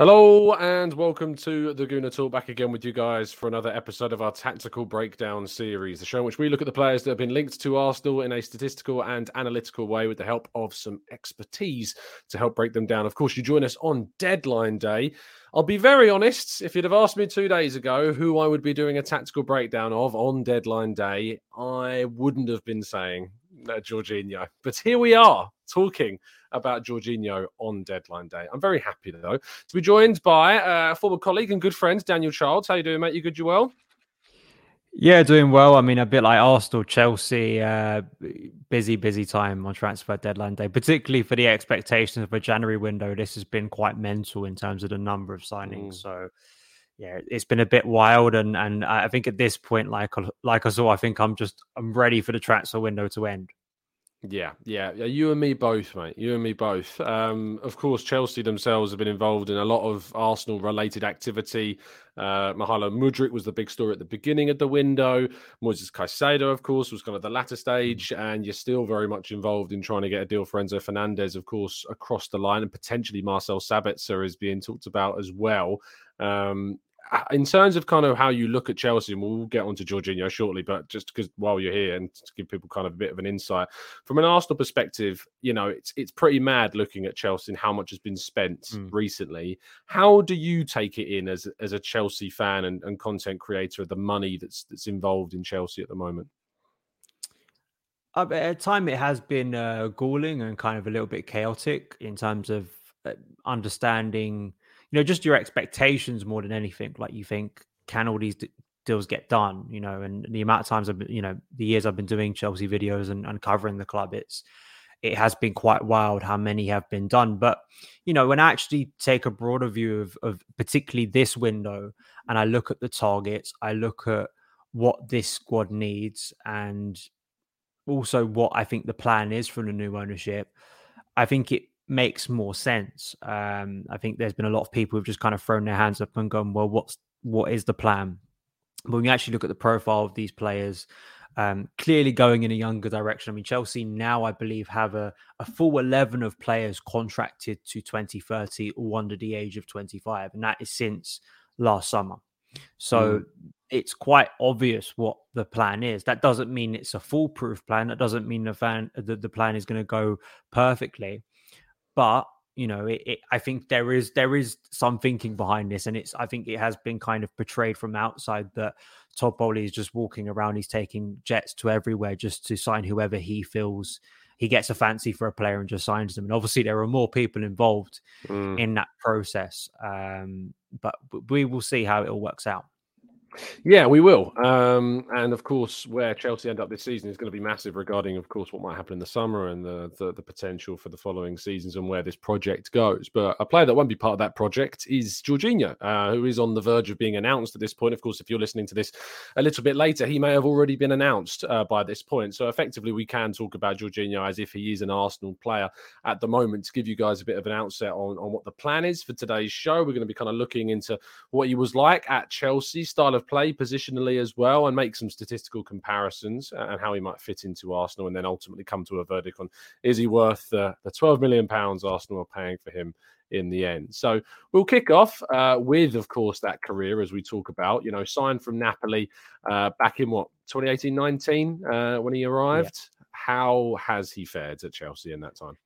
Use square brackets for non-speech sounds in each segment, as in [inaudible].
Hello and welcome to the Gooner Talk. Back again with you guys for another episode of our tactical breakdown series, the show in which we look at the players that have been linked to Arsenal in a statistical and analytical way with the help of some expertise to help break them down. Of course, you join us on deadline day. I'll be very honest, if you'd have asked me two days ago who I would be doing a tactical breakdown of on deadline day, I wouldn't have been saying uh, Jorginho. But here we are talking about Jorginho on deadline day. I'm very happy though to be joined by uh, a former colleague and good friend Daniel Childs. How you doing, mate? You good? You well? Yeah, doing well. I mean, a bit like Arsenal, Chelsea, uh, busy, busy time on transfer deadline day, particularly for the expectations of a January window. This has been quite mental in terms of the number of signings. Mm. So, yeah, it's been a bit wild, and and I think at this point, like like us all, I think I'm just I'm ready for the transfer window to end. Yeah, yeah, yeah. You and me both, mate. You and me both. Um, of course, Chelsea themselves have been involved in a lot of Arsenal-related activity. Uh, Mykhailo Mudryk was the big story at the beginning of the window. Moises Caicedo, of course, was kind of the latter stage, and you're still very much involved in trying to get a deal for Enzo Fernandez, of course, across the line, and potentially Marcel Sabitzer is being talked about as well. Um, in terms of kind of how you look at Chelsea, and we'll get onto Jorginho shortly, but just because while you're here and to give people kind of a bit of an insight from an Arsenal perspective, you know, it's it's pretty mad looking at Chelsea and how much has been spent mm. recently. How do you take it in as as a Chelsea fan and, and content creator, of the money that's that's involved in Chelsea at the moment? Uh, at time, it has been uh, galling and kind of a little bit chaotic in terms of uh, understanding you know, just your expectations more than anything. Like you think, can all these d- deals get done? You know, and the amount of times I've been, you know, the years I've been doing Chelsea videos and, and covering the club, it's it has been quite wild how many have been done. But you know, when I actually take a broader view of of particularly this window, and I look at the targets, I look at what this squad needs, and also what I think the plan is from the new ownership. I think it makes more sense. Um, I think there's been a lot of people who've just kind of thrown their hands up and gone, well, what's what is the plan? But when you actually look at the profile of these players, um, clearly going in a younger direction. I mean, Chelsea now, I believe, have a, a full 11 of players contracted to 2030 or under the age of 25, and that is since last summer. So mm. it's quite obvious what the plan is. That doesn't mean it's a foolproof plan. That doesn't mean the fan the, the plan is going to go perfectly but you know it, it, i think there is there is some thinking behind this and it's i think it has been kind of portrayed from outside that todd Boehly is just walking around he's taking jets to everywhere just to sign whoever he feels he gets a fancy for a player and just signs them and obviously there are more people involved mm. in that process um, but we will see how it all works out Yeah, we will. Um, and of course, where Chelsea end up this season is going to be massive regarding, of course, what might happen in the summer and the, the, the potential for the following seasons and where this project goes. But a player that won't be part of that project is Jorginho, uh, who is on the verge of being announced at this point. Of course, if you're listening to this a little bit later, he may have already been announced uh, by this point. So effectively, we can talk about Jorginho as if he is an Arsenal player at the moment to give you guys a bit of an outset on, on what the plan is for today's show. We're going to be kind of looking into what he was like at Chelsea, style of of play positionally as well and make some statistical comparisons and how he might fit into Arsenal and then ultimately come to a verdict on is he worth the, the 12 million pounds Arsenal are paying for him in the end. So we'll kick off uh, with, of course, that career as we talk about, you know, signed from Napoli uh, back in what 2018 19 uh, when he arrived. Yeah. How has he fared at Chelsea in that time?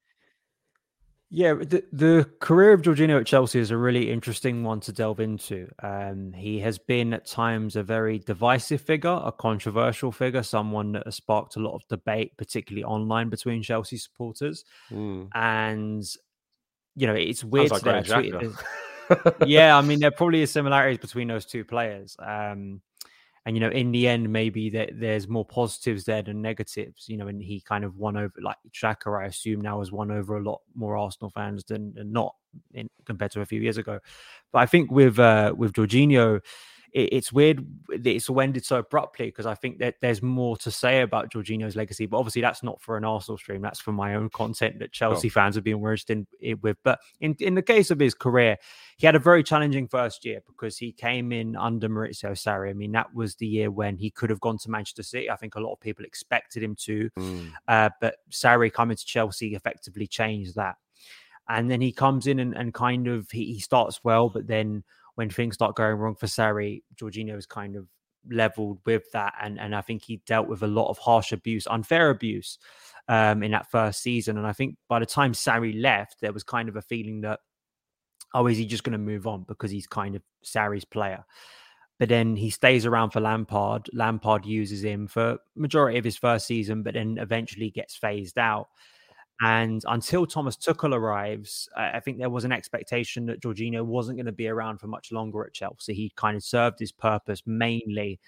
Yeah, the, the career of Jorginho at Chelsea is a really interesting one to delve into. Um, he has been at times a very divisive figure, a controversial figure, someone that has sparked a lot of debate, particularly online between Chelsea supporters. Mm. And you know, it's weird. Like yeah, I mean, there probably is similarities between those two players. Um, and you know in the end maybe that there's more positives there than negatives you know and he kind of won over like Xhaka I assume now has won over a lot more Arsenal fans than, than not in compared to a few years ago. But I think with uh with Jorginho it, it's weird that it's all ended so abruptly because I think that there's more to say about Jorginho's legacy. But obviously, that's not for an Arsenal stream. That's for my own content that Chelsea oh. fans have been worst in, in with. But in, in the case of his career, he had a very challenging first year because he came in under Maurizio Sarri. I mean, that was the year when he could have gone to Manchester City. I think a lot of people expected him to. Mm. Uh, but Sarri coming to Chelsea effectively changed that. And then he comes in and, and kind of he, he starts well, but then when things start going wrong for Sarri, Jorginho is kind of leveled with that. And, and I think he dealt with a lot of harsh abuse, unfair abuse um, in that first season. And I think by the time Sarri left, there was kind of a feeling that, oh, is he just going to move on because he's kind of Sarri's player? But then he stays around for Lampard. Lampard uses him for majority of his first season, but then eventually gets phased out. And until Thomas Tuchel arrives, I think there was an expectation that Jorginho wasn't going to be around for much longer at Chelsea. He kind of served his purpose mainly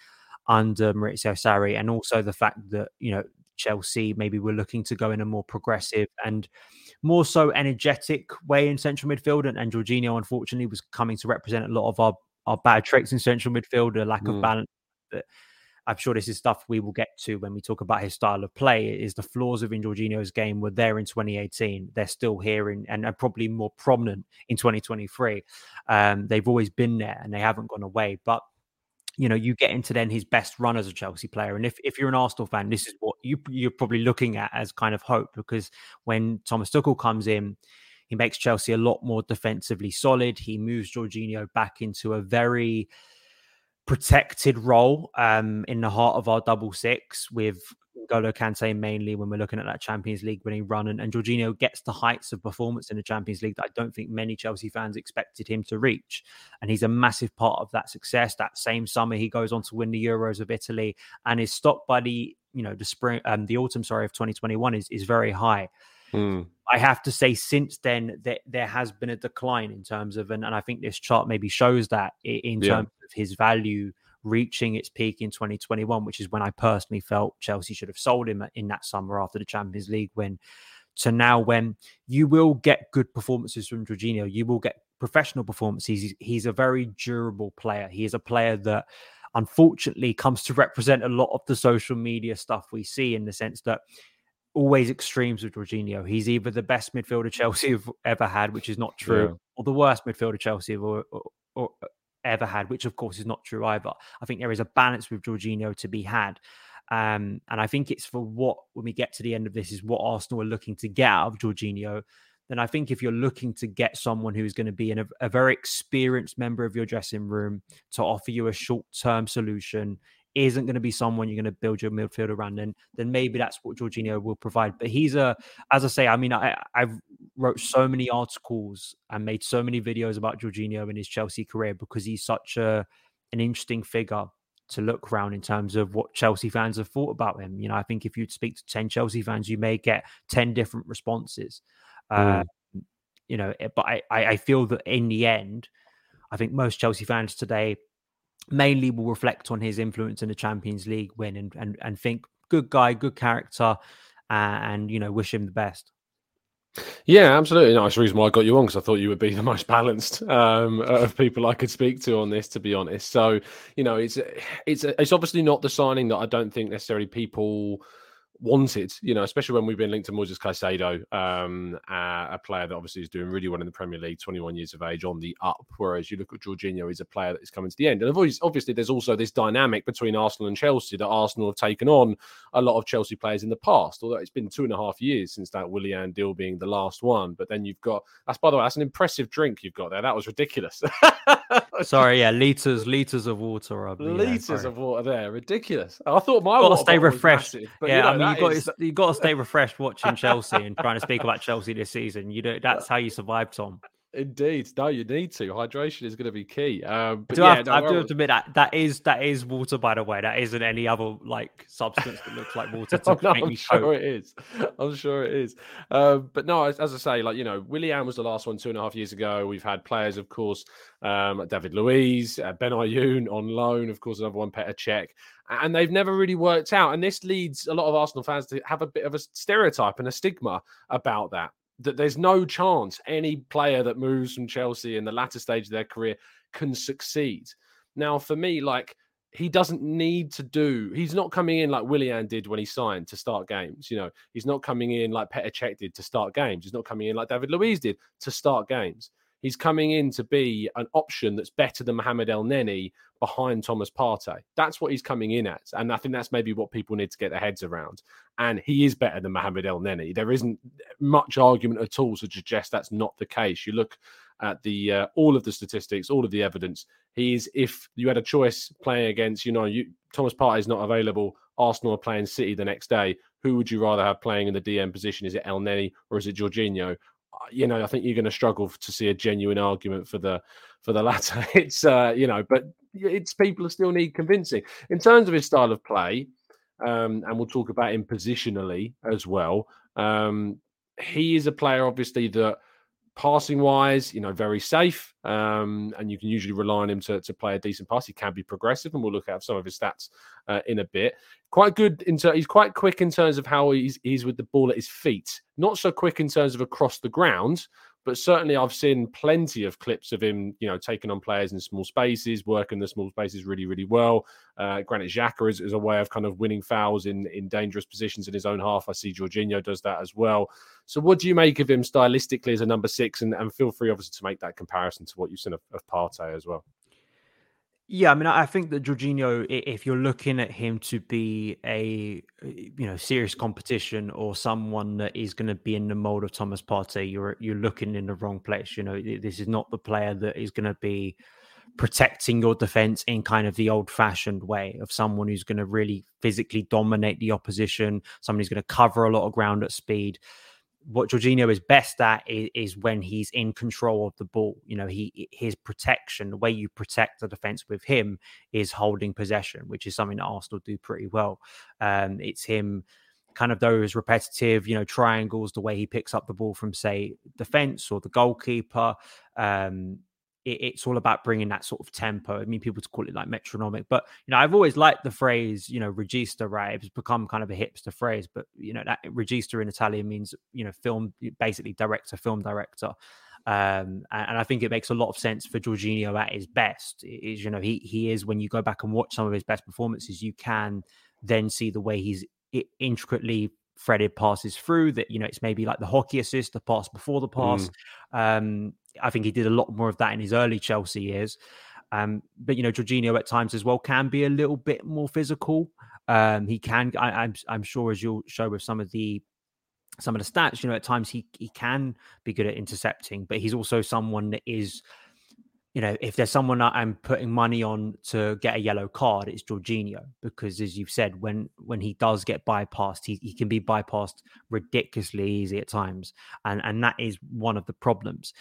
under Maurizio Sarri, and also the fact that you know Chelsea maybe were looking to go in a more progressive and more so energetic way in central midfield, and, and Jorginho unfortunately was coming to represent a lot of our our bad tricks in central midfield, a lack mm. of balance that I'm sure this is stuff we will get to when we talk about his style of play. Is the flaws of Jorginho's game were there in 2018. They're still here in, and are probably more prominent in 2023. Um, they've always been there and they haven't gone away. But you know, you get into then his best run as a Chelsea player. And if, if you're an Arsenal fan, this is what you, you're probably looking at as kind of hope because when Thomas Tuchel comes in, he makes Chelsea a lot more defensively solid. He moves Jorginho back into a very protected role um, in the heart of our double six with Golo Kante mainly when we're looking at that Champions League winning run. And, and Jorginho gets the heights of performance in the Champions League that I don't think many Chelsea fans expected him to reach. And he's a massive part of that success. That same summer, he goes on to win the Euros of Italy and is stopped by the, you know, the spring, um, the autumn, sorry, of 2021 is, is very high. Mm. I have to say, since then, that there has been a decline in terms of, and, and I think this chart maybe shows that in, yeah. terms of his value reaching its peak in 2021, which is when I personally felt Chelsea should have sold him in that summer after the Champions League win. To now, when you will get good performances from Jorginho, you will get professional performances. He's, he's a very durable player. He is a player that unfortunately comes to represent a lot of the social media stuff we see in the sense that always extremes with Jorginho. He's either the best midfielder Chelsea have ever had, which is not true, yeah. or the worst midfielder Chelsea have or, or, or ever had, which of course is not true either. I think there is a balance with Jorginho to be had. Um, and I think it's for what, when we get to the end of this, is what Arsenal are looking to get out of Jorginho. Then I think if you're looking to get someone who's going to be in a, a very experienced member of your dressing room to offer you a short term solution isn't going to be someone you're going to build your midfield around, then then maybe that's what Jorginho will provide. But he's a, as I say, I mean, I I've wrote so many articles and made so many videos about Jorginho in his Chelsea career because he's such a an interesting figure to look around in terms of what Chelsea fans have thought about him. You know, I think if you'd speak to 10 Chelsea fans, you may get 10 different responses. Mm. Uh, you know, eh, but I, I feel that in the end, I think most Chelsea fans today mainly will reflect on his influence in the Champions League win and and, and think good guy, good character, uh, and you know wish him the best. Yeah, absolutely. Nice the reason why I got you on because I thought you would be the [laughs] most balanced um, of people I could speak to on this. To be honest, so you know, it's it's it's obviously not the signing that I don't think necessarily people wanted, you know, especially when we've been linked to Moises Caicedo, um, uh, a player that obviously is doing really well in the Premier League, 21 years of age, on the up. Whereas you look at Jorginho, he's a player that is coming to the end. And obviously, there's also this dynamic between Arsenal and Chelsea that Arsenal have taken on a lot of Chelsea players in the past, although it's been two and a half years since that Willian deal being the last one. But then you've got, that's by the way, that's an impressive drink you've got there. That was ridiculous. [laughs] sorry, yeah, liters, liters of water. liters yeah, of water there, ridiculous. I thought my got to stay refreshed. Massive, but yeah, you know, I mean, you got is... you got to stay refreshed watching [laughs] Chelsea and trying to speak about Chelsea this season. You know, that's how you survive, Tom. Indeed, no, you need to. Hydration is going to be key. Um, but do yeah, I, have, no, I have to admit that that is that is water. By the way, that isn't any other like substance that looks like water [laughs] to no, I'm sure it is. I'm sure it is. Um, but no, as, as, I say, like you know, Willian was the last one two and a half years ago. We've had players, of course, um, David Luiz, uh, Benayoun on loan, of course, another one, Petr Cech, and they've never really worked out. And this leads a lot of Arsenal fans to have a bit of a stereotype and a stigma about that that there's no chance any player that moves from Chelsea in the latter stage of their career can succeed. Now, for me, like he doesn't need to do. He's not coming in like Willian did when he signed to start games. You know, he's not coming in like Petr Cech did to start games. He's not coming in like David Luiz did to start games. He's coming in to be an option that's better than Mohamed Elneny behind Thomas Partey. That's what he's coming in at. And I think that's maybe what people need to get their heads around. And he is better than Mohamed Elneny. There isn't much argument at all to suggest that's not the case. You look at the uh, all of the statistics, all of the evidence. He's if you had a choice playing against, you know, you, Thomas Partey is not available. Arsenal are playing City the next day. Who would you rather have playing in the DM position? Is it Elneny or is it Jorginho? You know, I think you're going to struggle to see a genuine argument for the for the latter. [laughs] It's uh, you know, but it's people still need convincing in terms of his style of play, um, and we'll talk about him positionally as well. Um, he is a player, obviously, that passing wise, you know, very safe. Um, and you can usually rely on him to, to play a decent pass. He can be progressive, and we'll look at some of his stats uh, in a bit. Quite good in ter- he's quite quick in terms of how he's he's with the ball at his feet. Not so quick in terms of across the ground, but certainly I've seen plenty of clips of him, you know, taking on players in small spaces, working the small spaces really, really well. Uh, Granit Xhaka is, is, a way of kind of winning fouls in in dangerous positions in his own half. I see Jorginho does that as well. So, what do you make of him stylistically as a number six? And, and feel free, obviously, to make that comparison to what you've seen of, of Partey as well. Yeah, I mean, I think that Jorginho, if you're looking at him to be a you know serious competition or someone that is going to be in the mold of Thomas Partey, you're you're looking in the wrong place. You know, this is not the player that is going to be protecting your defense in kind of the old-fashioned way of someone who's going to really physically dominate the opposition, someone who's going to cover a lot of ground at speed what Jorginho is best at is, is, when he's in control of the ball. You know, he his protection, the way you protect the defense with him is holding possession, which is something that Arsenal do pretty well. Um, it's him kind of those repetitive, you know, triangles, the way he picks up the ball from, say, defense or the goalkeeper. Um, it, it's all about bringing that sort of tempo. I mean, people to call it like metronomic, but you know, I've always liked the phrase, you know, regista, right? It's become kind of a hipster phrase, but you know, that regista in Italian means, you know, film, basically director, film director. Um, and, I think it makes a lot of sense for Jorginho at his best. Is you know he he is when you go back and watch some of his best performances, you can then see the way he's intricately threaded passes through. That you know it's maybe like the hockey assist, the pass before the pass. Mm. Um, I think he did a lot more of that in his early Chelsea years. Um, but you know, Jorginho at times as well can be a little bit more physical. Um, he can, I, I'm, I'm sure, as you'll show with some of the some of the stats, you know, at times he he can be good at intercepting, but he's also someone that is, you know, if there's someone I'm putting money on to get a yellow card, it's Jorginho because, as you've said, when when he does get bypassed, he, he can be bypassed ridiculously easy at times, and and that is one of the problems.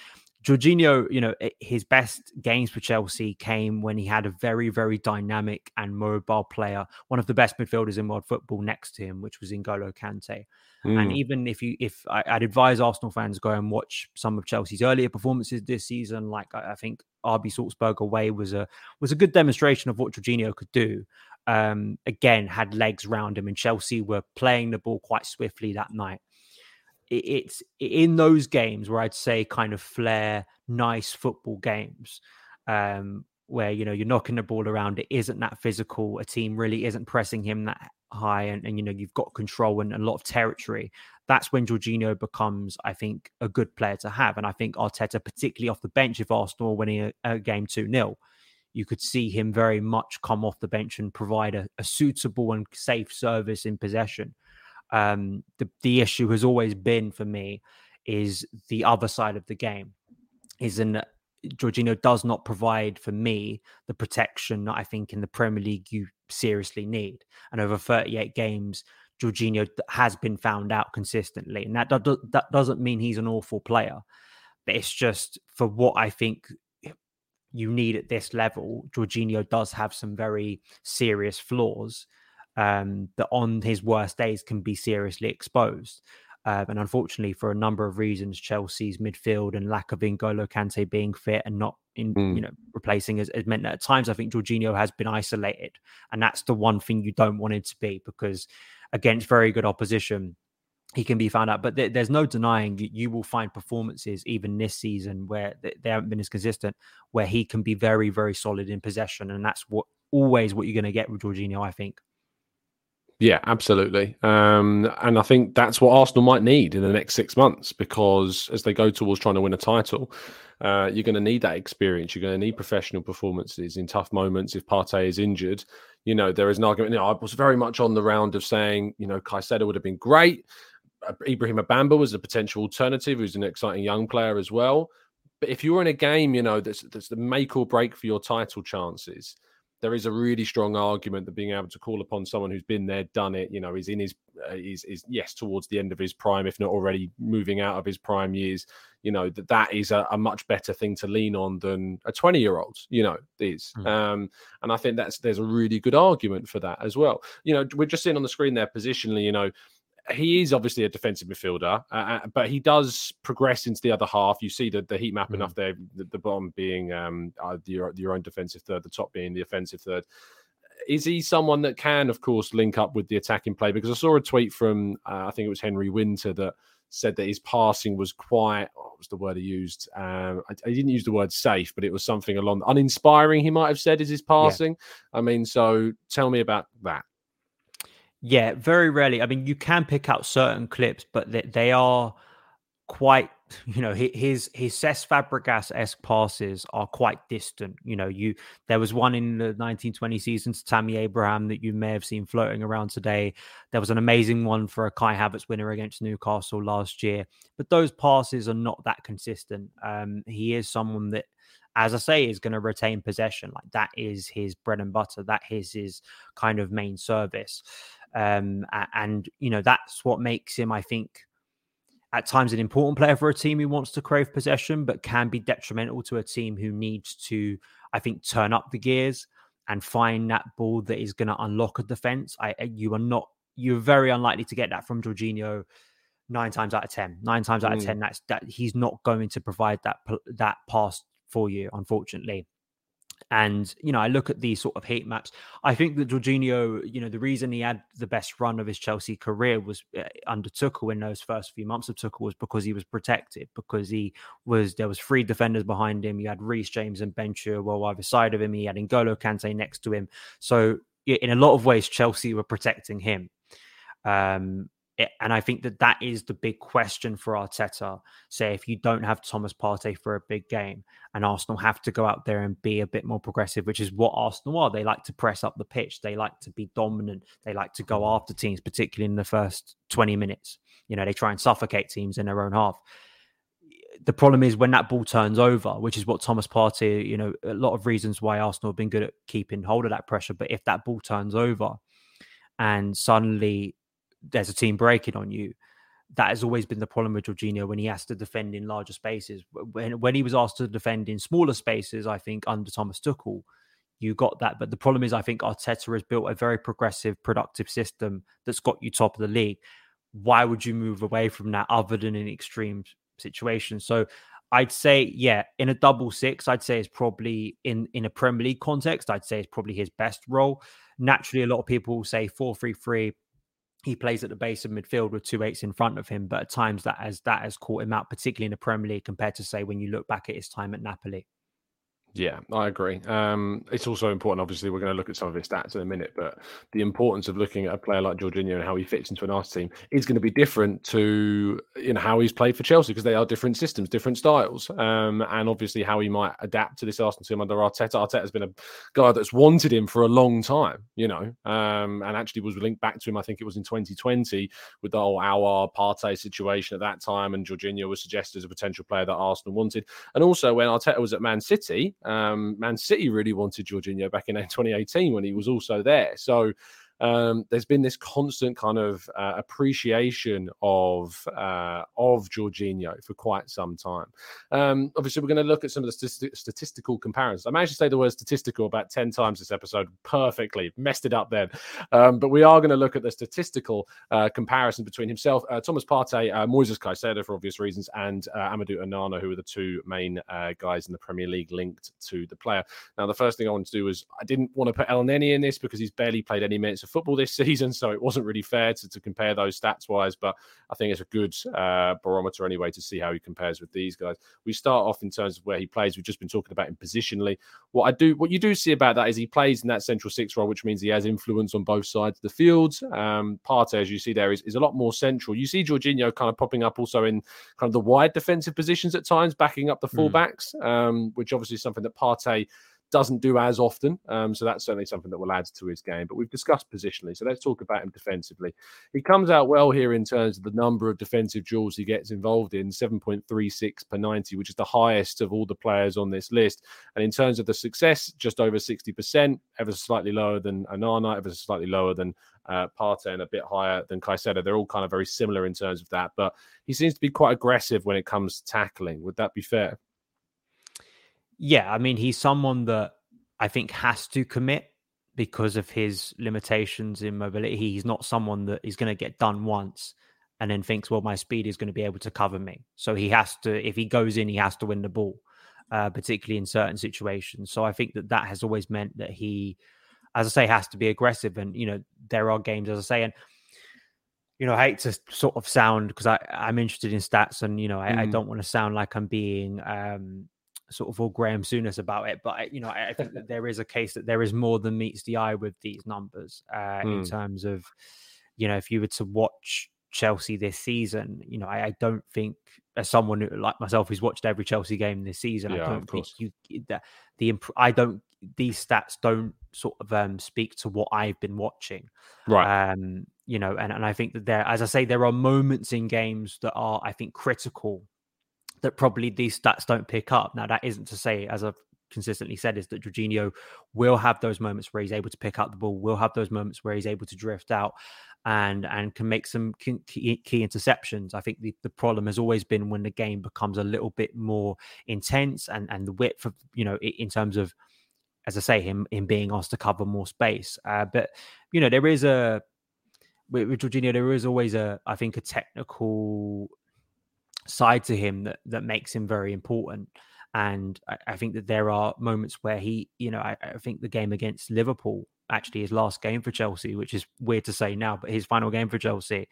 Jorginho, you know, his best games for Chelsea came when he had a very, very dynamic and mobile player, one of the best midfielders in world football next to him, which was N'Golo Kante. Mm. And even if you, if I, would advise Arsenal fans go and watch some of Chelsea's earlier performances this season, like I, I think RB Salzburg away was a was a good demonstration of what Jorginho could do. Um, again, had legs round him, and Chelsea were playing the ball quite swiftly that night it's in those games where I'd say kind of flair, nice football games, um, where you know you're knocking the ball around. It isn't that physical. A team really isn't pressing him that high, and, and you know you've got control and a lot of territory. That's when Jorginho becomes, I think, a good player to have. And I think Arteta, particularly off the bench, if Arsenal winning a, a game two 0 you could see him very much come off the bench and provide a, a suitable and safe service in possession. Um, the the issue has always been for me is the other side of the game. Is in Jorginho does not provide for me the protection that I think in the Premier League you seriously need. And over 38 games, Jorginho has been found out consistently. And that, that doesn't mean he's an awful player, but it's just for what I think you need at this level. Jorginho does have some very serious flaws um, that on his worst days can be seriously exposed. Uh, and unfortunately, for a number of reasons, Chelsea's midfield and lack of N'Golo Kante being fit and not in, mm. you know, replacing has, has, meant that at times I think Jorginho has been isolated, and that's the one thing you don't want him to be because against very good opposition, he can be found out. But th- there's no denying you, you will find performances even this season where th- they haven't been as consistent, where he can be very, very solid in possession, and that's what always what you're going to get with Jorginho, I think. Yeah, absolutely. Um, and I think that's what Arsenal might need in the next six months because as they go towards trying to win a title, uh, you're going to need that experience. You're going to need professional performances in tough moments. If Partey is injured, you know, there is an argument. You know, I was very much on the round of saying, you know, Caicedo would have been great. Uh, Ibrahim Abamba was a potential alternative, who's an exciting young player as well. But if you're in a game, you know, that's, that's the make or break for your title chances, there is a really strong argument that being able to call upon someone who's been there, done it, you know, is in his, uh, is, is yes towards the end of his prime, if not already moving out of his prime years. You know that that is a, a much better thing to lean on than a twenty-year-old. You know, is, mm. um, and I think that's there's a really good argument for that as well. You know, we're just seeing on the screen there positionally. You know, he is obviously a defensive midfielder, uh, uh, but he does progress into the other half. You see the, the heat map mm. enough there, the, the bottom being um, uh, your, your own defensive third, the top being the offensive third. Is he someone that can, of course, link up with the attacking play? Because I saw a tweet from, uh, I think it was Henry Winter, that said that his passing was quite, what was the word he used? Um, I, I, didn't use the word safe, but it was something along uninspiring, he might have said, is his passing. Yeah. I mean, so tell me about that. Yeah, very rarely. I mean, you can pick out certain clips, but they, they are quite, [laughs] you know, his his Cesc Fabregas esque passes are quite distant. You know, you there was one in the 1920 season to Tammy Abraham that you may have seen floating around today. There was an amazing one for a Kai Havertz winner against Newcastle last year, but those passes are not that consistent. Um, he is someone that as I say, is going to retain possession. Like that is his bread and butter. That is his kind of main service. Um, and, you know, that's what makes him, I think, at times an important player for a team who wants to crave possession, but can be detrimental to a team who needs to, I think, turn up the gears and find that ball that is going to unlock a defense. I, you are not, you're very unlikely to get that from Jorginho nine times out of ten. Nine times out of mm. ten, that's that he's not going to provide that that pass for you, unfortunately. And you know, I look at these sort of heat maps. I think that Jorginho, you know, the reason he had the best run of his Chelsea career was uh, under Tuchel in those first few months of Tuchel was because he was protected, because he was there was three defenders behind him. You had Reece James and Ben Chilwell either side of him. He had N'Golo Kante next to him. So in a lot of ways, Chelsea were protecting him. Um, and I think that that is the big question for Arteta. Say, if you don't have Thomas Partey for a big game, and Arsenal have to go out there and be a bit more progressive, which is what Arsenal are. They like to press up the pitch. They like to be dominant. They like to go mm-hmm. after teams, particularly in the first 20 minutes. You know, they try and suffocate teams in their own half. The problem is when that ball turns over, which is what Thomas Partey, you know, a lot of reasons why Arsenal have been good at keeping hold of that pressure. But if that ball turns over and suddenly there's a team breaking on you, that has always been the problem with Jorginho when he has to defend in larger spaces. When when he was asked to defend in smaller spaces, I think under Thomas Tuchel, you got that. But the problem is, I think Arteta has built a very progressive, productive system that's got you top of the league. Why would you move away from that other than in extreme situations? So I'd say, yeah, in a double six, I'd say it's probably in in a Premier League context, I'd say it's probably his best role. Naturally, a lot of people will say four three three. He plays at the base of midfield with two eights in front of him, but at times that has that has caught him out, particularly in the Premier League, compared to say when you look back at his time at Napoli. Yeah, I agree. Um, it's also important. Obviously, we're going to look at some of his stats in a minute, but the importance of looking at a player like Jorginho and how he fits into an Arsenal team is going to be different to you know how he's played for Chelsea because they are different systems, different styles, um, and obviously how he might adapt to this Arsenal team under Arteta. Arteta has been a guy that's wanted him for a long time, you know, um, and actually was linked back to him. I think it was in 2020 with the whole Aouar Partey situation at that time, and Jorginho was suggested as a potential player that Arsenal wanted, and also when Arteta was at Man City. Um, Man City really wanted Jorginho back in [laughs] 2018 when he was also there. So um, there's been this constant kind of uh, appreciation of uh, of Jorginho for quite some time. Um, obviously, we're going to look at some of the st- statistical comparisons. I managed to say the word statistical about ten times this episode perfectly, messed it up then. Um, but we are going to look at the statistical uh, comparison between himself, uh, Thomas Partey, uh, Moises Caicedo for obvious reasons, and uh, Amadou Onana, who are the two main guys in the Premier League linked to the player. Now, the first thing I want to do was I didn't want to put Elneny in this because he's barely played any minutes of football this [laughs] season, so it wasn't really fair to, to compare those stats wise. But I think it's a good uh, barometer anyway to see how he compares with these guys. We start off in terms of where he plays. We've just been talking about him positionally. What I do, what you do see about that is he plays in that central six role, which means he has influence on both sides of the field. Um, Partey, as you see there, is, is a lot more central. You see Jorginho kind of popping up also in kind of the wide defensive positions at times, backing up the hmm. fullbacks, mm. um, which obviously is something that Partey doesn't do as often. Um, so that's certainly something that will add to his game. But we've discussed positionally. So let's talk about him defensively. He comes out well here in terms of the number of defensive duels he gets involved in 7.36 per 90, which is the highest of all the players on this list. And in terms of the success, just over 60%, ever slightly lower than Onana, ever slightly lower than uh, Partey and a bit higher than Caicedo. They're all kind of very similar in terms of that, but he seems to be quite aggressive when it comes to tackling. Would that be fair? Yeah, I mean, he's someone that I think has to commit because of his limitations in mobility. He's not someone that is going to get done once and then thinks, well, my speed is going to be able to cover me. So he has to, if he goes in, he has to win the ball, uh, particularly in certain situations. So I think that that has always meant that he, as I say, has to be aggressive. And, you know, there are games, as I say, and, you know, I hate to sort of sound because I I'm interested in stats and, you know, I, mm. I don't want to sound like I'm being, um, sort of all Graham Souness about it, but I, you know, I, I, think that [laughs] there is a case that there is more than meets the eye with these numbers uh, mm. in hmm. terms of, you know, if you were to watch Chelsea this season, you know, I, I, don't think as someone who, like myself who's watched every Chelsea game this season, yeah, I don't think you that the I don't these stats don't sort of um, speak to what I've been watching, right? Um, you know, and and I think that there, as I say, there are moments in games that are I think critical that probably these stats don't pick up. Now, that isn't to say, as I've consistently said, is that Jorginho will have those moments where he's able to pick up the ball, will have those moments where he's able to drift out and and can make some key, key interceptions. I think the, the problem has always been when the game becomes a little bit more intense and and the width of you know in terms of as I say him him being asked to cover more space. Uh, but you know there is a with, with Jorginho there is always a I think a technical side to him that that makes him very important. And I, I think that there are moments where he, you know, I, I, think the game against Liverpool, actually his last game for Chelsea, which is weird to say now, but his final game for Chelsea,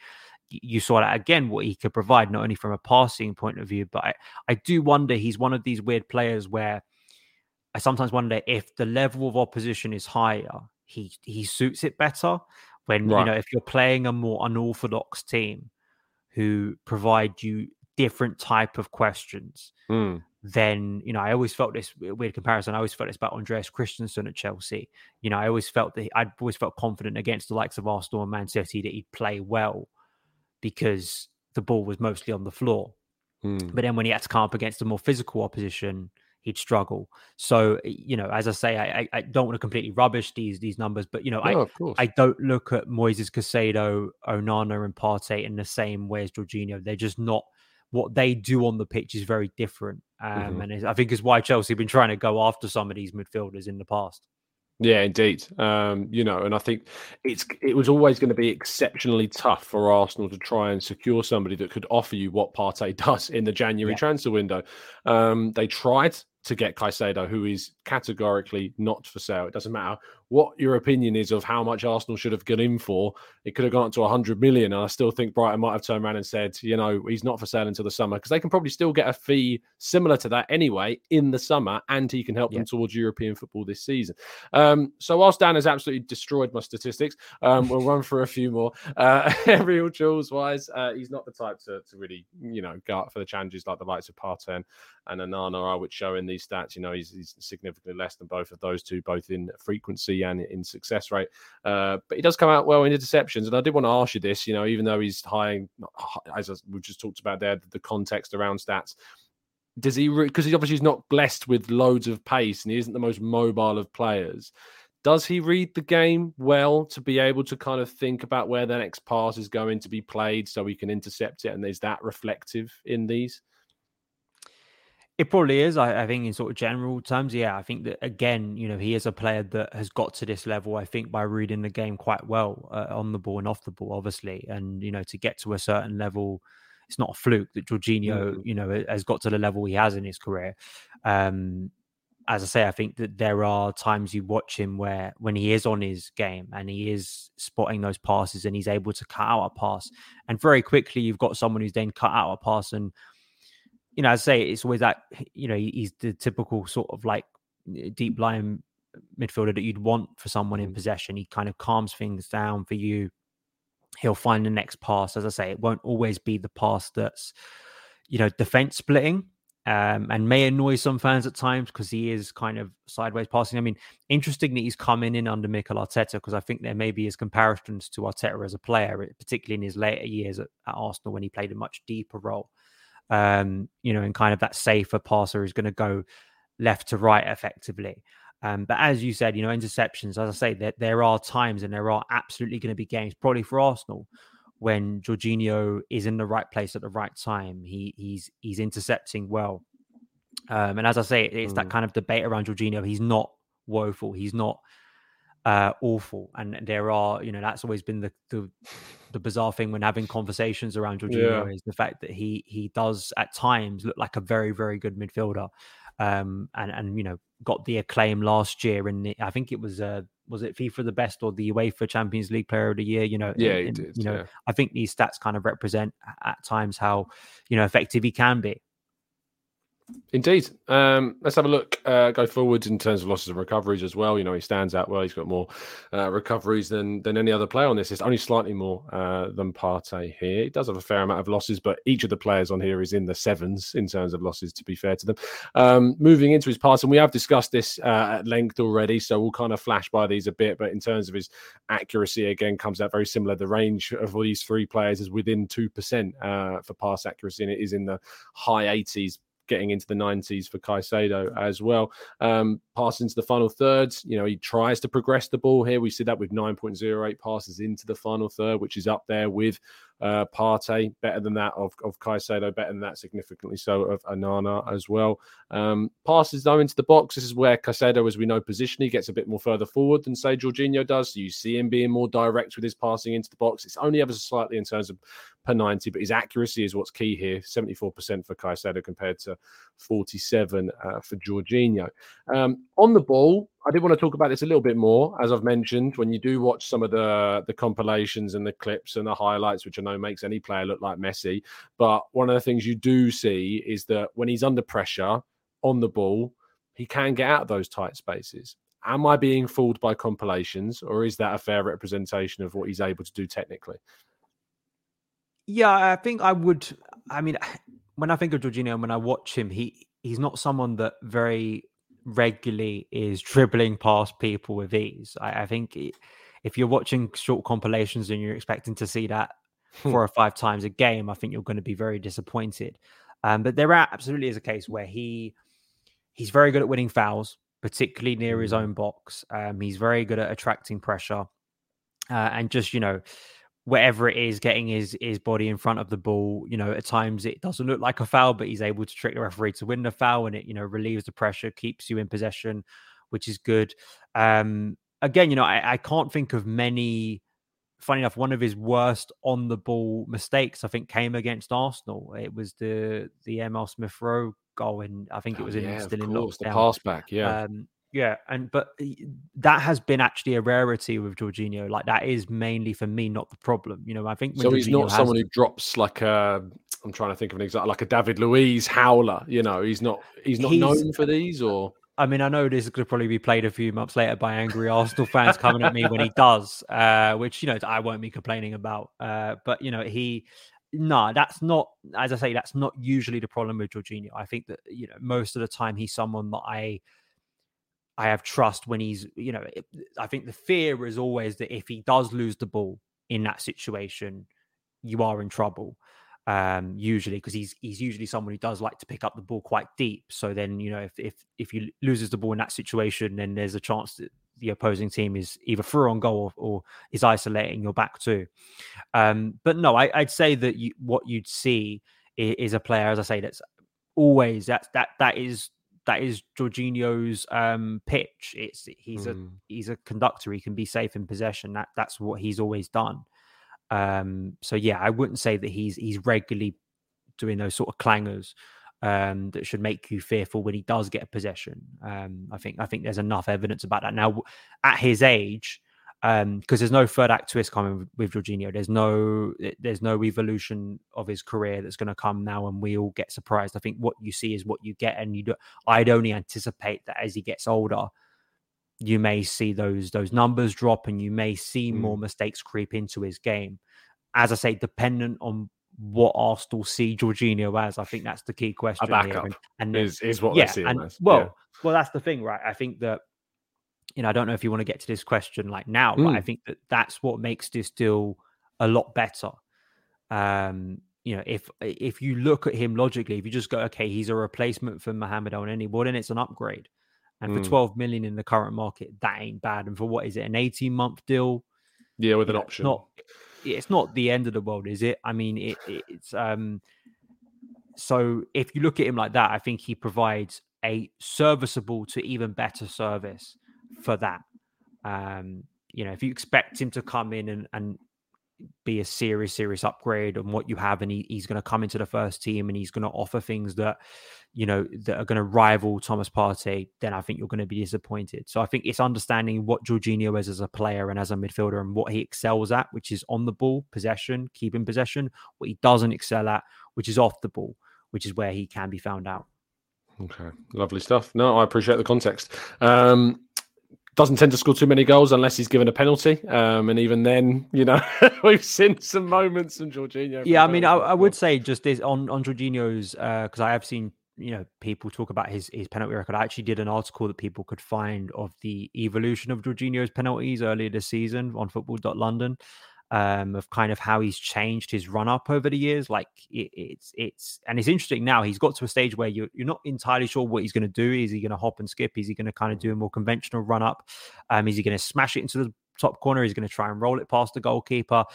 you saw that again what he could provide, not only from a passing point of view, but I, I do wonder he's one of these weird players where I sometimes wonder if the level of opposition is higher, he he suits it better. When right. you know, if you're playing a more unorthodox team who provide you different type of questions, mm. then you know I always felt this weird comparison. I always felt this about Andreas Christensen at Chelsea. You know, I always felt that I'd always felt confident against the likes of Arsenal and Man City that he'd play well because the ball was mostly on the floor. Mm. But then when he had to come up against a more physical opposition, he'd struggle. So you know, as I say, I, I don't want to completely rubbish these these numbers, but you know, No, I. I don't look at Moises Caicedo, Onana, and Partey in the same way as Jorginho. They're just not what they do on the pitch is very different. Um, Mhm. And I think is why Chelsea have been trying to go after some of these midfielders in the past. Yeah, indeed. Um, you know, and I think it's it was always going to be exceptionally tough for Arsenal to try and secure somebody that could offer you what Partey [laughs] does in the January Yeah. transfer window. Um, they tried to get Caicedo, who is categorically not for sale. It doesn't matter what your opinion is of how much Arsenal should have gone in for. It could have gone up to 100 million. And I still think Brighton might have turned around and said, you know, he's not for sale until the summer because they can probably still get a fee similar to that anyway in the summer, and he can help Yeah. them towards European football this season. Um, so whilst Dan has absolutely destroyed my statistics, um, we'll run through a few more. Uh, [laughs] aerial duels wise, uh, he's not the type to, to really, you know, go out for the challenges like the likes of Partey and, Onana are, which show in these stats. You know, he's, he's significantly less than both of those two, both in frequency and in success rate. Uh, but he does come out well in interceptions. And I did want to ask you this, you know, even though he's high, as we've just talked about there, the context around stats does he because he obviously is not blessed with loads of pace and he isn't the most mobile of players does he read the game well to be able to kind of think about where the next pass is going to be played so he can intercept it and is that reflective in these It probably is. I, I think in sort of general terms, yeah. I think that again, you know, he is a player that has got to this level. I think by reading the game quite well uh, on the ball and off the ball, obviously, and you know, to get to a certain level, it's not a fluke that Jorginho, you know, has got to the level he has in his career. Um, as I say, I think that there are times you watch him where when he is on his game and he is spotting those passes and he's able to cut out a pass, and very quickly you've got someone who's then cut out a pass and you know, I say it's always that you know he's the typical sort of like eh, deep lying midfielder that you'd want for someone in mm. possession. He kind of calms things down for you. He'll find the next pass. As I say, it won't always be the pass that's you know defense splitting. Um, and may annoy some fans at times because he is kind of sideways passing. I mean, interesting that he's coming in under Mikel Arteta because I think there maybe is comparisons to Arteta as a player, eh, particularly in his later years at, at Arsenal when he played a much deeper role um, you know, and kind of that safer passer is going to go left to right effectively. Um, but as you said, you know, interceptions, as I say, there, there are times and there are absolutely going to be games, probably for Arsenal, when Jorginho is in the right place at the right time. He he's he's intercepting well. Um, and as I say, it's that Mm. kind of debate around Jorginho. He's not woeful. He's not uh, awful. And there are, you know, that's always been the the, the bizarre thing when having conversations around Jorginho is the fact that he he does at times look like a very very good midfielder. Um, and and you know got the acclaim last year, and I think it was uh was it FIFA the best or the UEFA Champions League Player of the Year? You know, yeah in- he in- did You know, yeah. I think these stats kind of represent at times how you know effective he can be. Indeed. Um, let's have a look. Uh, go forwards in terms of losses and recoveries as well. You know, he stands out well. He's got more uh, recoveries than than any other player on this. It's only slightly more uh, than Partey here. He does have a fair amount of losses, but each of the players on here is in the sevens in terms of losses. To be fair to them, um, moving into his pass, and we have discussed this uh, at length already, so we'll kind of flash by these a bit. But in terms of his accuracy, again, comes out very similar. The range of all these three players is within two percent uh, for pass accuracy, and it is in the high eighties getting into the 90s for Caicedo as well. Um, passing to the final third, you know, he tries to progress the ball here. We see that with 9.08 passes into the final third, which is up there with uh, Partey, better than that of, of Caicedo, better than that significantly so of Onana as well. Um, passes though into the box. This is where Caicedo, as we know, positionally gets a bit more further forward than say Jorginho does. So you see him being more direct with his passing into the box. It's only ever slightly in terms of per 90, but his accuracy is what's key here 74% for Caicedo compared to 47 uh, for Jorginho. Um, on the ball, I did want to talk about this a little bit more. As I've mentioned, when you do watch some of the the compilations and the clips and the highlights, which I know makes any player look like Messi, but one of the things you do see is that when he's under pressure on the ball, he can get out of those tight spaces. Am I being fooled by compilations, or is that a fair representation of what he's able to do technically? Yeah, I think I would. I mean, [sighs] when I think of Jorginho, and when I watch him, he he's not someone that very regularly is dribbling past people with ease. I, I think i- if you're watching short compilations and you're expecting to see that four or five times a game, I think you're going to be very disappointed. Um, but there are- absolutely is a case where he he's very good at winning fouls, particularly near his Mm. own box. Um, he's very good at attracting pressure, uh, and just you know, whatever it is, getting his his body in front of the ball. You know, at times it doesn't look like a foul, but he's able to trick the referee to win the foul, and it you know relieves the pressure, keeps you in possession, which is good. Um, again, you know, I, I can't think of many. Funny enough, one of his worst on the ball mistakes, I think, came against Arsenal. It was the the Emile Smith Rowe goal, and I think it Oh, was in yeah, still in course, the lockdown. pass back. Yeah. Um, yeah, and but that has been actually a rarity with Jorginho. Like that is mainly for me not the problem. You know, I think when so he's not has someone who drops like a. I'm trying to think of an example, like a David Luiz howler. You know, he's not. He's not He's- known for these, or I mean, I know this could probably be played a few months later by angry Arsenal fans coming at me when he does, uh, which you know I won't be complaining about. Uh, but you know, he no, that's not as I say, that's not usually the problem with Jorginho. I think that you know most of the time he's someone that I I have trust when he's you know I think the fear is always that if he does lose the ball in that situation, you are in trouble um usually because he's he's usually someone who does like to pick up the ball quite deep. So then you know if if if he loses the ball in that situation then there's a chance that the opposing team is either through on goal or, or is isolating your back too. Um but no I, i'd say that you what you'd see is, is a player as i say that's always that that that is that is Jorginho's um pitch it's he's a Mm. he's a conductor he can be safe in possession that that's what he's always done um, so yeah, I wouldn't say that he's he's regularly doing those sort of clangers um, that should make you fearful when he does get a possession. Um, I think I think there's enough evidence about that now. At his age, because there's no third act twist coming with, with Jorginho. There's no there's no evolution of his career that's going to come now, and we all get surprised. I think what you see is what you get, and you do, I'd only anticipate that as he gets older, you may see those those numbers drop, and you may see Mm. more mistakes creep into his game. As I say, dependent on what Arsenal see Jorginho as, I think that's the key question. here, backup And, and is is what yeah, they see and him as. well, yeah. well, that's the thing, right? I think that you know, I don't know if you want to get to this question like now, but I Mm. think that that's what makes this deal a lot better. Um, you know, if if you look at him logically, if you just go, okay, he's a replacement for Mohamed Elneny, well, then it's an upgrade. And for Mm. 12 million in the current market, that ain't bad. And for what is it, an 18 month deal? yeah, with an know, option. Not, it's not the end of the world, is it? I mean, it, it's um. So if you look at him like that, I think he provides a serviceable to even better service for that. Um, you know, if you expect him to come in and, and be a serious, serious upgrade on what you have, and he, he's going to come into the first team and he's going to offer things that, you know, that are going to rival Thomas Partey, then I think you're going to be disappointed. So I think it's understanding what Jorginho is as a player and as a midfielder and what he excels at, which is on the ball, possession, keeping possession, what he doesn't excel at, which is off the ball, which is where he can be found out. Okay, lovely stuff. No, I appreciate the context. Um, doesn't tend to score too many goals unless he's given a penalty, um, and even then, you know, [laughs] we've seen some moments from Jorginho. Yeah, I mean, I, I would say just this on on Jorginho's because I have seen you know people talk about his his penalty record. I actually did an article that people could find of the evolution of Jorginho's penalties earlier this season on Football.London. Um, of kind of how he's changed his run up over the years. Like it, it's it's and it's interesting now. He's got to a stage where you're you're not entirely sure what he's going to do. Is he going to hop and skip? Is he going to kind of do a more conventional run up? Um, is he going to smash it into the top corner? Is he going to try and roll it past the goalkeeper?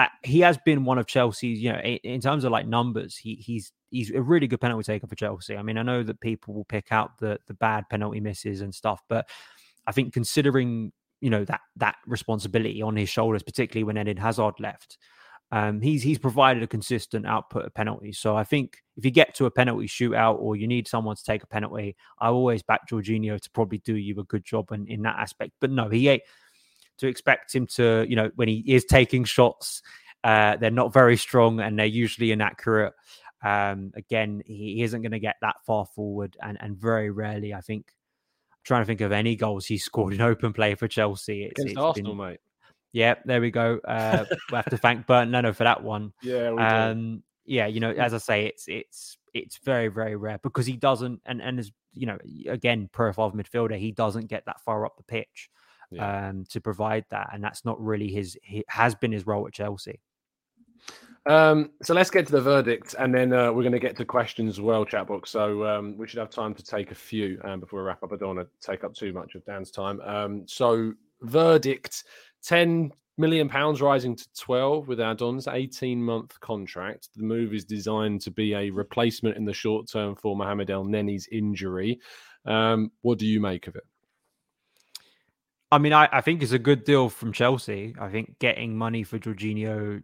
uh, he has been one of Chelsea's, you know, in, in terms of like numbers, he he's he's a really good penalty taker for Chelsea. I mean, I know that people will pick out the the bad penalty misses and stuff, but I think considering you know that that responsibility on his shoulders, particularly when Eden Hazard left, um, he's he's provided a consistent output of penalties. So I think if you get to a penalty shootout or you need someone to take a penalty, I always back Jorginho to probably do you a good job in, in that aspect. But no, he to expect him to, you know, when he is taking shots, uh, they're not very strong and they're usually inaccurate. Um, again, he isn't going to get that far forward, and and very rarely, I think. Trying to think of any goals he scored in open play for Chelsea. It's, against it's Arsenal, been- mate. yeah, there we go. Uh, we have to thank Bernd Leno for that one. Yeah, we do. Um, yeah, you know, as I say, it's it's it's very very rare because he doesn't, and and as you know, again, profile of midfielder, he doesn't get that far up the pitch Yeah. um, to provide that, and that's not really his. He has been his role at Chelsea. Um, so let's get to the verdict, and then uh, we're going to get to questions as well, chat box. So um, we should have time to take a few um, before we wrap up. I don't want to take up too much of Dan's time. Um, so verdict: ten million pounds rising to 12 with add-ons 18 month contract the move is designed to be a replacement in the short term for Mohamed Elneny's injury um, what do you make of it I mean, I, I think it's a good deal from Chelsea. I think getting money for Jorginho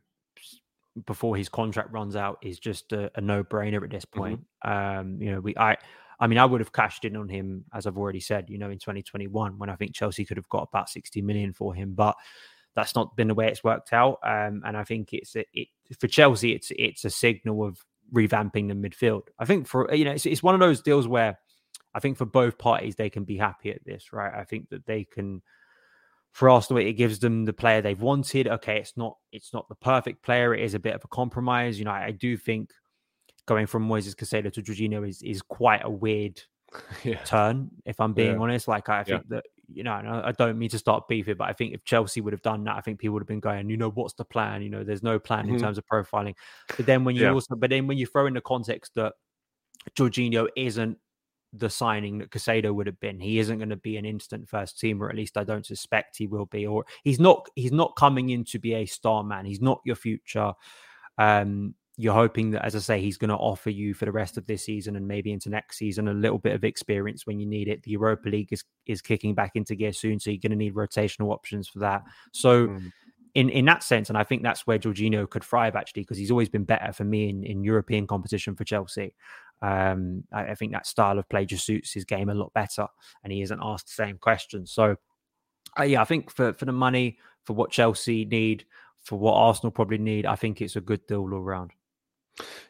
before his contract runs out is just a, a no-brainer at this mm-hmm. point. Mm-hmm. Um, you know, we I I mean, I would have cashed in on him as I've already said, you know, in 2021 when I think Chelsea could have got about 60 million for him, but that's not been the way it's worked out. Um, and I think it's a, it for Chelsea, it's it's a signal of revamping the midfield. I think for you know, it's, it's one of those deals where I think for both parties they can be happy at this, right? I think that they can for Arsenal, it gives them the player they've wanted. Okay, it's not it's not the perfect player. It is a bit of a compromise. You know, I, I do think going from Moises Caicedo to Jorginho is is quite a weird [laughs] yeah. turn. If I'm being yeah. honest, like I think yeah. that you know, I don't mean to start beefing, but I think if Chelsea would have done that, I think people would have been going, you know, what's the plan? You know, there's no plan mm-hmm. in terms of profiling. But then when you also, but then when you throw in the context that Jorginho isn't the signing that Caicedo would have been. He isn't going to be an instant first team, or at least I don't suspect he will be. Or he's not. He's not coming in to be a star man. He's not your future. Um, you're hoping that, as I say, he's going to offer you for the rest of this season and maybe into next season a little bit of experience when you need it. The Europa League is is kicking back into gear soon, so you're going to need rotational options for that. So. Mm in in that sense, and I think that's where Jorginho could thrive actually, because he's always been better for me in, in European competition for Chelsea. Um, I, I, think that style of play just suits his game a lot better, and he isn't asked the same questions. So, uh, yeah, I think for for the money, for what Chelsea need, for what Arsenal probably need, I think it's a good deal all around.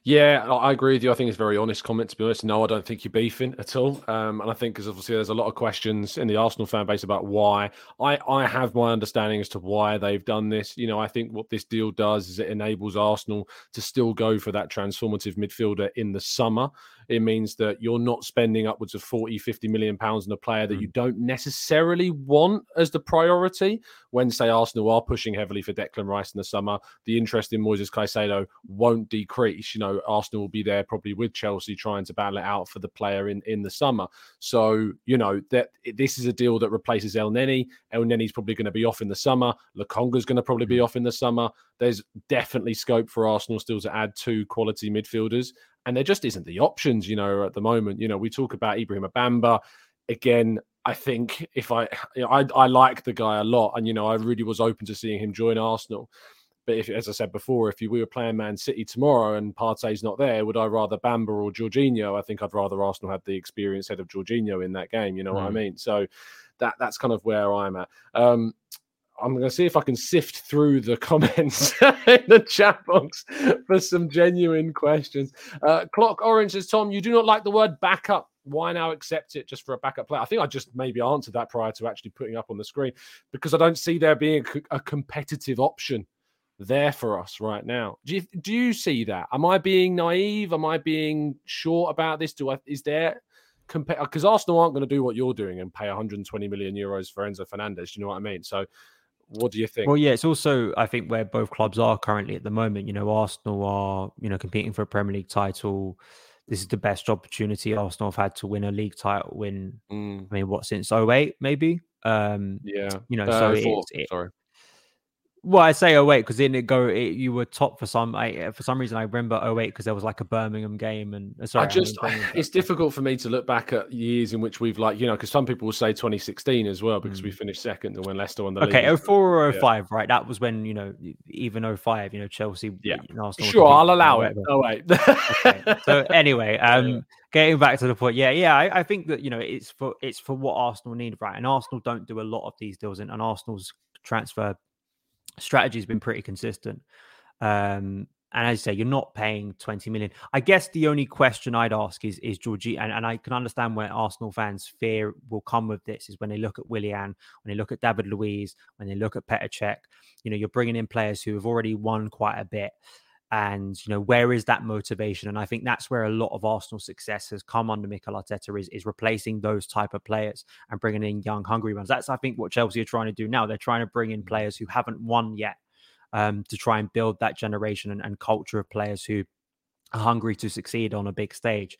Yeah, I agree with you. I think it's very honest comment, to be honest. No, I don't think you're beefing at all. Um, and I think because obviously there's a lot of questions in the Arsenal fan base about why. I, I have my understanding as to why they've done this. You know, I think what this deal does is it enables Arsenal to still go for that transformative midfielder in the summer. It means that you're not spending upwards of 40, 50 million pounds on a player that mm. you don't necessarily want as the priority. When, say, Arsenal are pushing heavily for Declan Rice in the summer, the interest in Moises Caicedo won't decrease. You know, Arsenal will be there probably with Chelsea trying to battle it out for the player in, in the summer. So, you know, that this is a deal that replaces Elneny. Elneny's probably going to be off in the summer. Lokonga's going to probably be mm. off in the summer. There's definitely scope for Arsenal still to add two quality midfielders and there just isn't the options, you know, at the moment. You know, we talk about Ibrahim Abamba again. I think if I, you know, I, I like the guy a lot, and you know, I really was open to seeing him join Arsenal. But if, as I said before, if we were playing Man City tomorrow and Partey's not there, would I rather Bamba or Jorginho? I think I'd rather Arsenal had the experience head of Jorginho in that game. You know mm. what I mm. mean? So that that's kind of where I'm at. Um, I'm going to see if I can sift through the [laughs] comments in the chat box for some genuine questions. Uh, Clock Orange says, Tom, you do not like the word backup. Why now accept it just for a backup player? I think I just maybe answered that prior to actually putting up on the screen because I don't see there being a, a competitive option there for us right now. Do you, do you see that? Am I being naive? Am I being short about this? Do I is there because Arsenal aren't going to do what you're doing and pay 120 million euros for Enzo Fernandez? Do you know what I mean? So what do you think? Well, yeah, it's also I think where both clubs are currently at the moment. You know, Arsenal are you know competing for a Premier League title. This is the best opportunity Arsenal have had to win a league title. Win, mm. I mean, what since 08 maybe? Um, yeah, you know, uh, so it, sorry. Well, I say 08 because then it go it, you were top for some I, for some reason I remember 08 because there was like a Birmingham game and uh, sorry I just I it's difficult for me to look back at years in which we've like you know because some people will say 2016 as well because mm. we finished second and when Leicester won the okay league. 04 or 05 yeah. right that was when you know even 05 you know Chelsea yeah sure I'll allow it oh wait okay. so [laughs] anyway um yeah. getting back to the point yeah yeah I, I, think that you know it's for it's for what Arsenal need right and Arsenal don't do a lot of these deals and, and Arsenal's transfer strategy has been pretty consistent. Um, and as I say, you're not paying 20 million. I guess the only question I'd ask is is Georgie, and, and I can understand where Arsenal fans fear will come with this is when they look at Willian, when they look at David Luiz, when they look at Petr Cech, you know, you're bringing in players who have already won quite a bit and you know where is that motivation and i think that's where a lot of arsenal success has come under mikel arteta is, is replacing those type of players and bringing in young hungry ones that's i think what chelsea are trying to do now they're trying to bring in mm. players who haven't won yet um, to try and build that generation and, and, culture of players who are hungry to succeed on a big stage.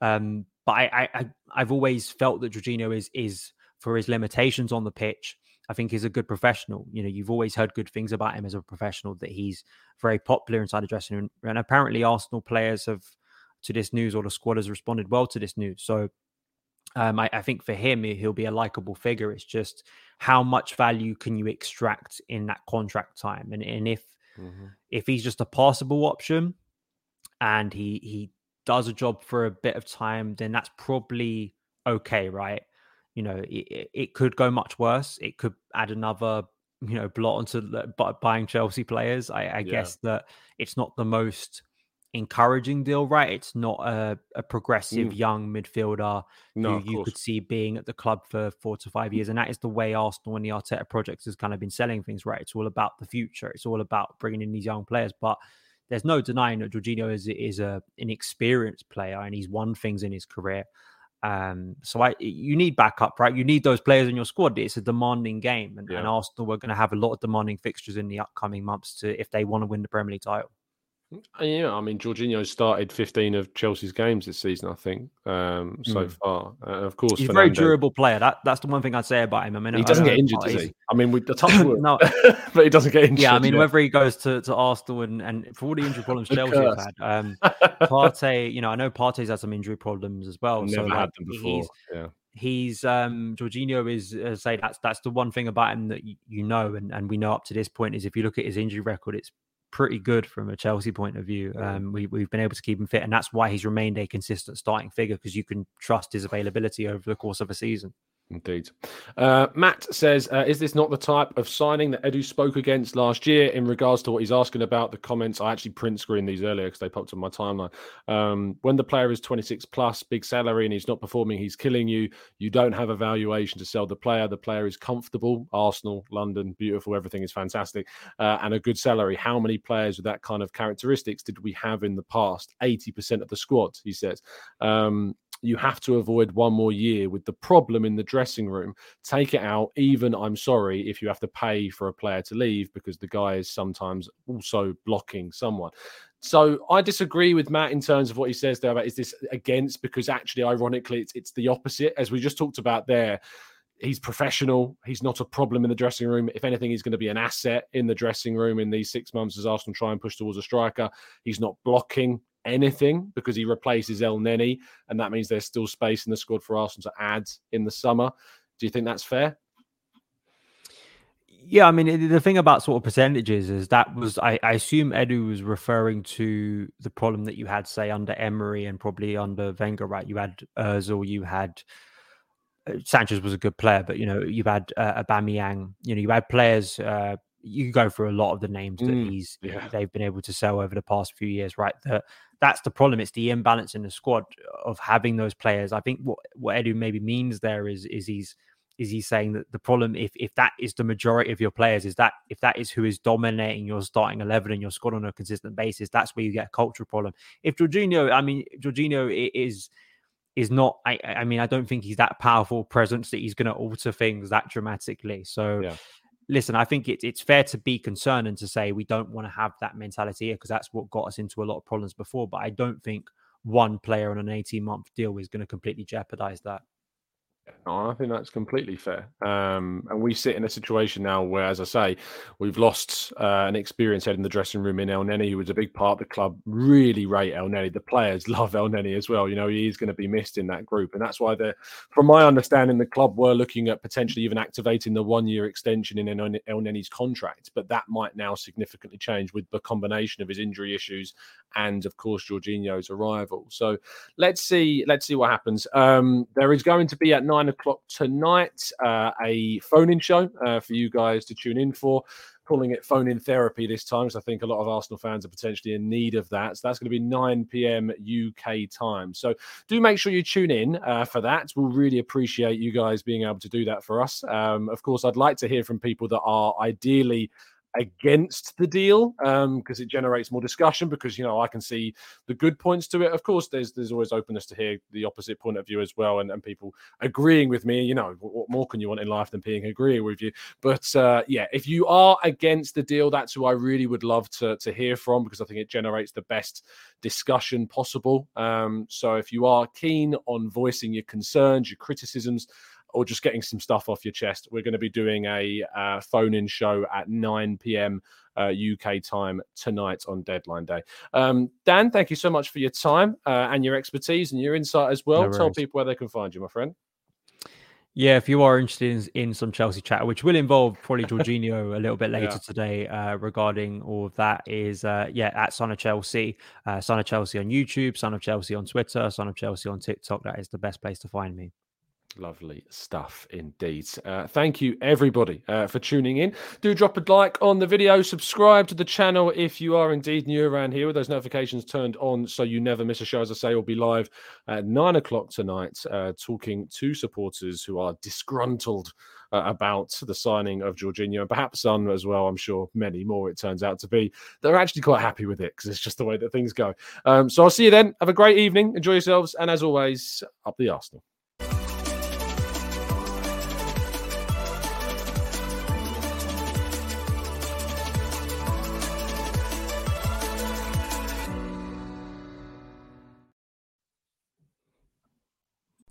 Um, but I, I, I've always felt that Jorginho is is for his limitations on the pitch. I think he's a good professional. You know, you've always heard good things about him as a professional. That he's very popular inside the dressing room, and apparently Arsenal players have to this news, or the squad has responded well to this news. So um, I, I, think for him, he'll be a likable figure. It's just how much value can you extract in that contract time, and and if mm-hmm. if he's just a passable option, and he he does a job for a bit of time, then that's probably okay, right? You know, it, it could go much worse. It could add another you know blot onto the, buying Chelsea players. I, I yeah. guess that it's not the most encouraging deal, right? It's not a, a progressive mm. young midfielder no, who you could see being at the club for four to five years. And that is the way Arsenal and the Arteta project has kind of been selling things, right? It's all about the future. It's all about bringing in these young players. But there's no denying that Jorginho is is a an experienced player and he's won things in his career. Um, so I you need backup, right? You need those players in your squad. It's a demanding game, and, yeah. and Arsenal are going to have a lot of demanding fixtures in the upcoming months to if they want to win the Premier League title. Uh, yeah, I mean, Jorginho started 15 of Chelsea's games this season, I think, um, so mm. far. Uh, of course, he's Fernando, a very durable player. That that's the one thing I'd say about him. I mean, he doesn't get injured, does he? I mean, with the [laughs] top no, [laughs] but he doesn't get injured. Yeah, I mean, whether he goes to, to Arsenal and, and for all the injury [laughs] problems Chelsea have had, um, Partey, you know, I know Partey's had some injury problems as well. Never so, had them before. He's, yeah he's um Jorginho is uh, say that's that's the one thing about him that you, you, know and, and we know up to this point is if you look at his injury record it's pretty good from a Chelsea point of view. Um, we, we've been able to keep him fit, and that's why he's remained a consistent starting figure because you can trust his availability over the course of a season. Indeed. Uh, Matt says, uh, Is this not the type of signing that Edu spoke against last year in regards to what he's asking about? The comments, I actually print screen these earlier because they popped on my timeline. Um, when the player is 26 plus, big salary, and he's not performing, he's killing you. You don't have a valuation to sell the player. The player is comfortable. Arsenal, London, beautiful. Everything is fantastic. Uh, and a good salary. How many players with that kind of characteristics did we have in the past? 80% of the squad, he says. Um, you have to avoid one more year with the problem in the dressing room. Take it out. Even I'm sorry if you have to pay for a player to leave because the guy is sometimes also blocking someone. So I disagree with Matt in terms of what he says there about is this against because actually, ironically, it's it's the opposite as we just talked about there. He's professional. He's not a problem in the dressing room. If anything, he's going to be an asset in the dressing room in these six months as Arsenal try and push towards a striker. He's not blocking anything because he replaces Elneny, and that means there's still space in the squad for Arsenal to add in the summer. Do you think that's fair? Yeah, I mean the thing about sort of percentages is that was I, I, assume Edu was referring to the problem that you had say under Emery and probably under Wenger, right? You had Özil, you had uh, Sanchez was a good player, but you know you had uh, Aubameyang, you know you had players uh, you go through a lot of the names that mm, he's yeah. they've been able to sell over the past few years, right? That that's the problem. It's the imbalance in the squad of having those players. I think what what Edu maybe means there is is he's is he saying that the problem if if that is the majority of your players is that if that is who is dominating your starting 11 and your squad on a consistent basis that's where you get a cultural problem if Jorginho I mean Jorginho is is not I I mean I don't think he's that powerful presence that he's going to alter things that dramatically so yeah listen, I think it, it's fair to be concerned and to say we don't want to have that mentality here because that's what got us into a lot of problems before. But I don't think one player on an 18 month deal is going to completely jeopardize that. No, I think that's completely fair. Um, and we sit in a situation now where, as I say, we've lost uh, an experienced head in the dressing room in Elneny, who was a big part of the club. Really rate Elneny. The players [laughs] love Elneny as well. You know, he's going to be missed in that group. And that's why, they're, from my understanding, the club were looking at potentially even activating the one year extension in Elneny's contract. But that might now significantly change with the combination of his injury issues and, of course, Jorginho's arrival. So let's see. Let's see what happens. Um, there is going to be at nine o'clock tonight uh, a phone-in show uh, for you guys to tune in for. Calling it phone in therapy this time, because I think a lot of Arsenal fans are potentially in need of that. So that's going to be 9 p.m. UK time. So do make sure you tune in uh, for that. We'll really appreciate you guys being able to do that for us. Um, of course, I'd like to hear from people that are ideally against the deal um, because um, it generates more discussion because you know I can see the good points to it. Of course, there's there's always openness to hear the opposite point of view as well, and, and people agreeing with me. You know, what more can you want in life than being agreeing with you? But uh, yeah, if you are against the deal, that's who I really would love to to hear from because I think it generates the best discussion possible. Um, so if you are keen on voicing your concerns, your criticisms, or just getting some stuff off your chest, we're going to be doing a uh, phone in show at 9 p.m. Uh, UK time tonight on deadline day. Um, Dan, thank you so much for your time uh, and your expertise and your insight as well. No Tell people where they can find you, my friend. Yeah, if you are interested in, in some Chelsea chat, which will involve probably [laughs] Jorginho a little bit later yeah. today uh, regarding all of that, is uh, yeah, at Son of Chelsea, uh, Son of Chelsea on YouTube, Son of Chelsea on Twitter, Son of Chelsea on TikTok. That is the best place to find me. Lovely stuff indeed. Uh, thank you, everybody, uh, for tuning in. Do drop a like on the video, subscribe to the channel if you are indeed new around here with those notifications turned on so you never miss a show. As I say, we'll be live at nine o'clock tonight uh, talking to supporters who are disgruntled uh, about the signing of Jorginho and perhaps some as well. I'm sure many more, it turns out to be. They're actually quite happy with it because it's just the way that things go. Um, so I'll see you then. Have a great evening. Enjoy yourselves. And as always, up the Arsenal.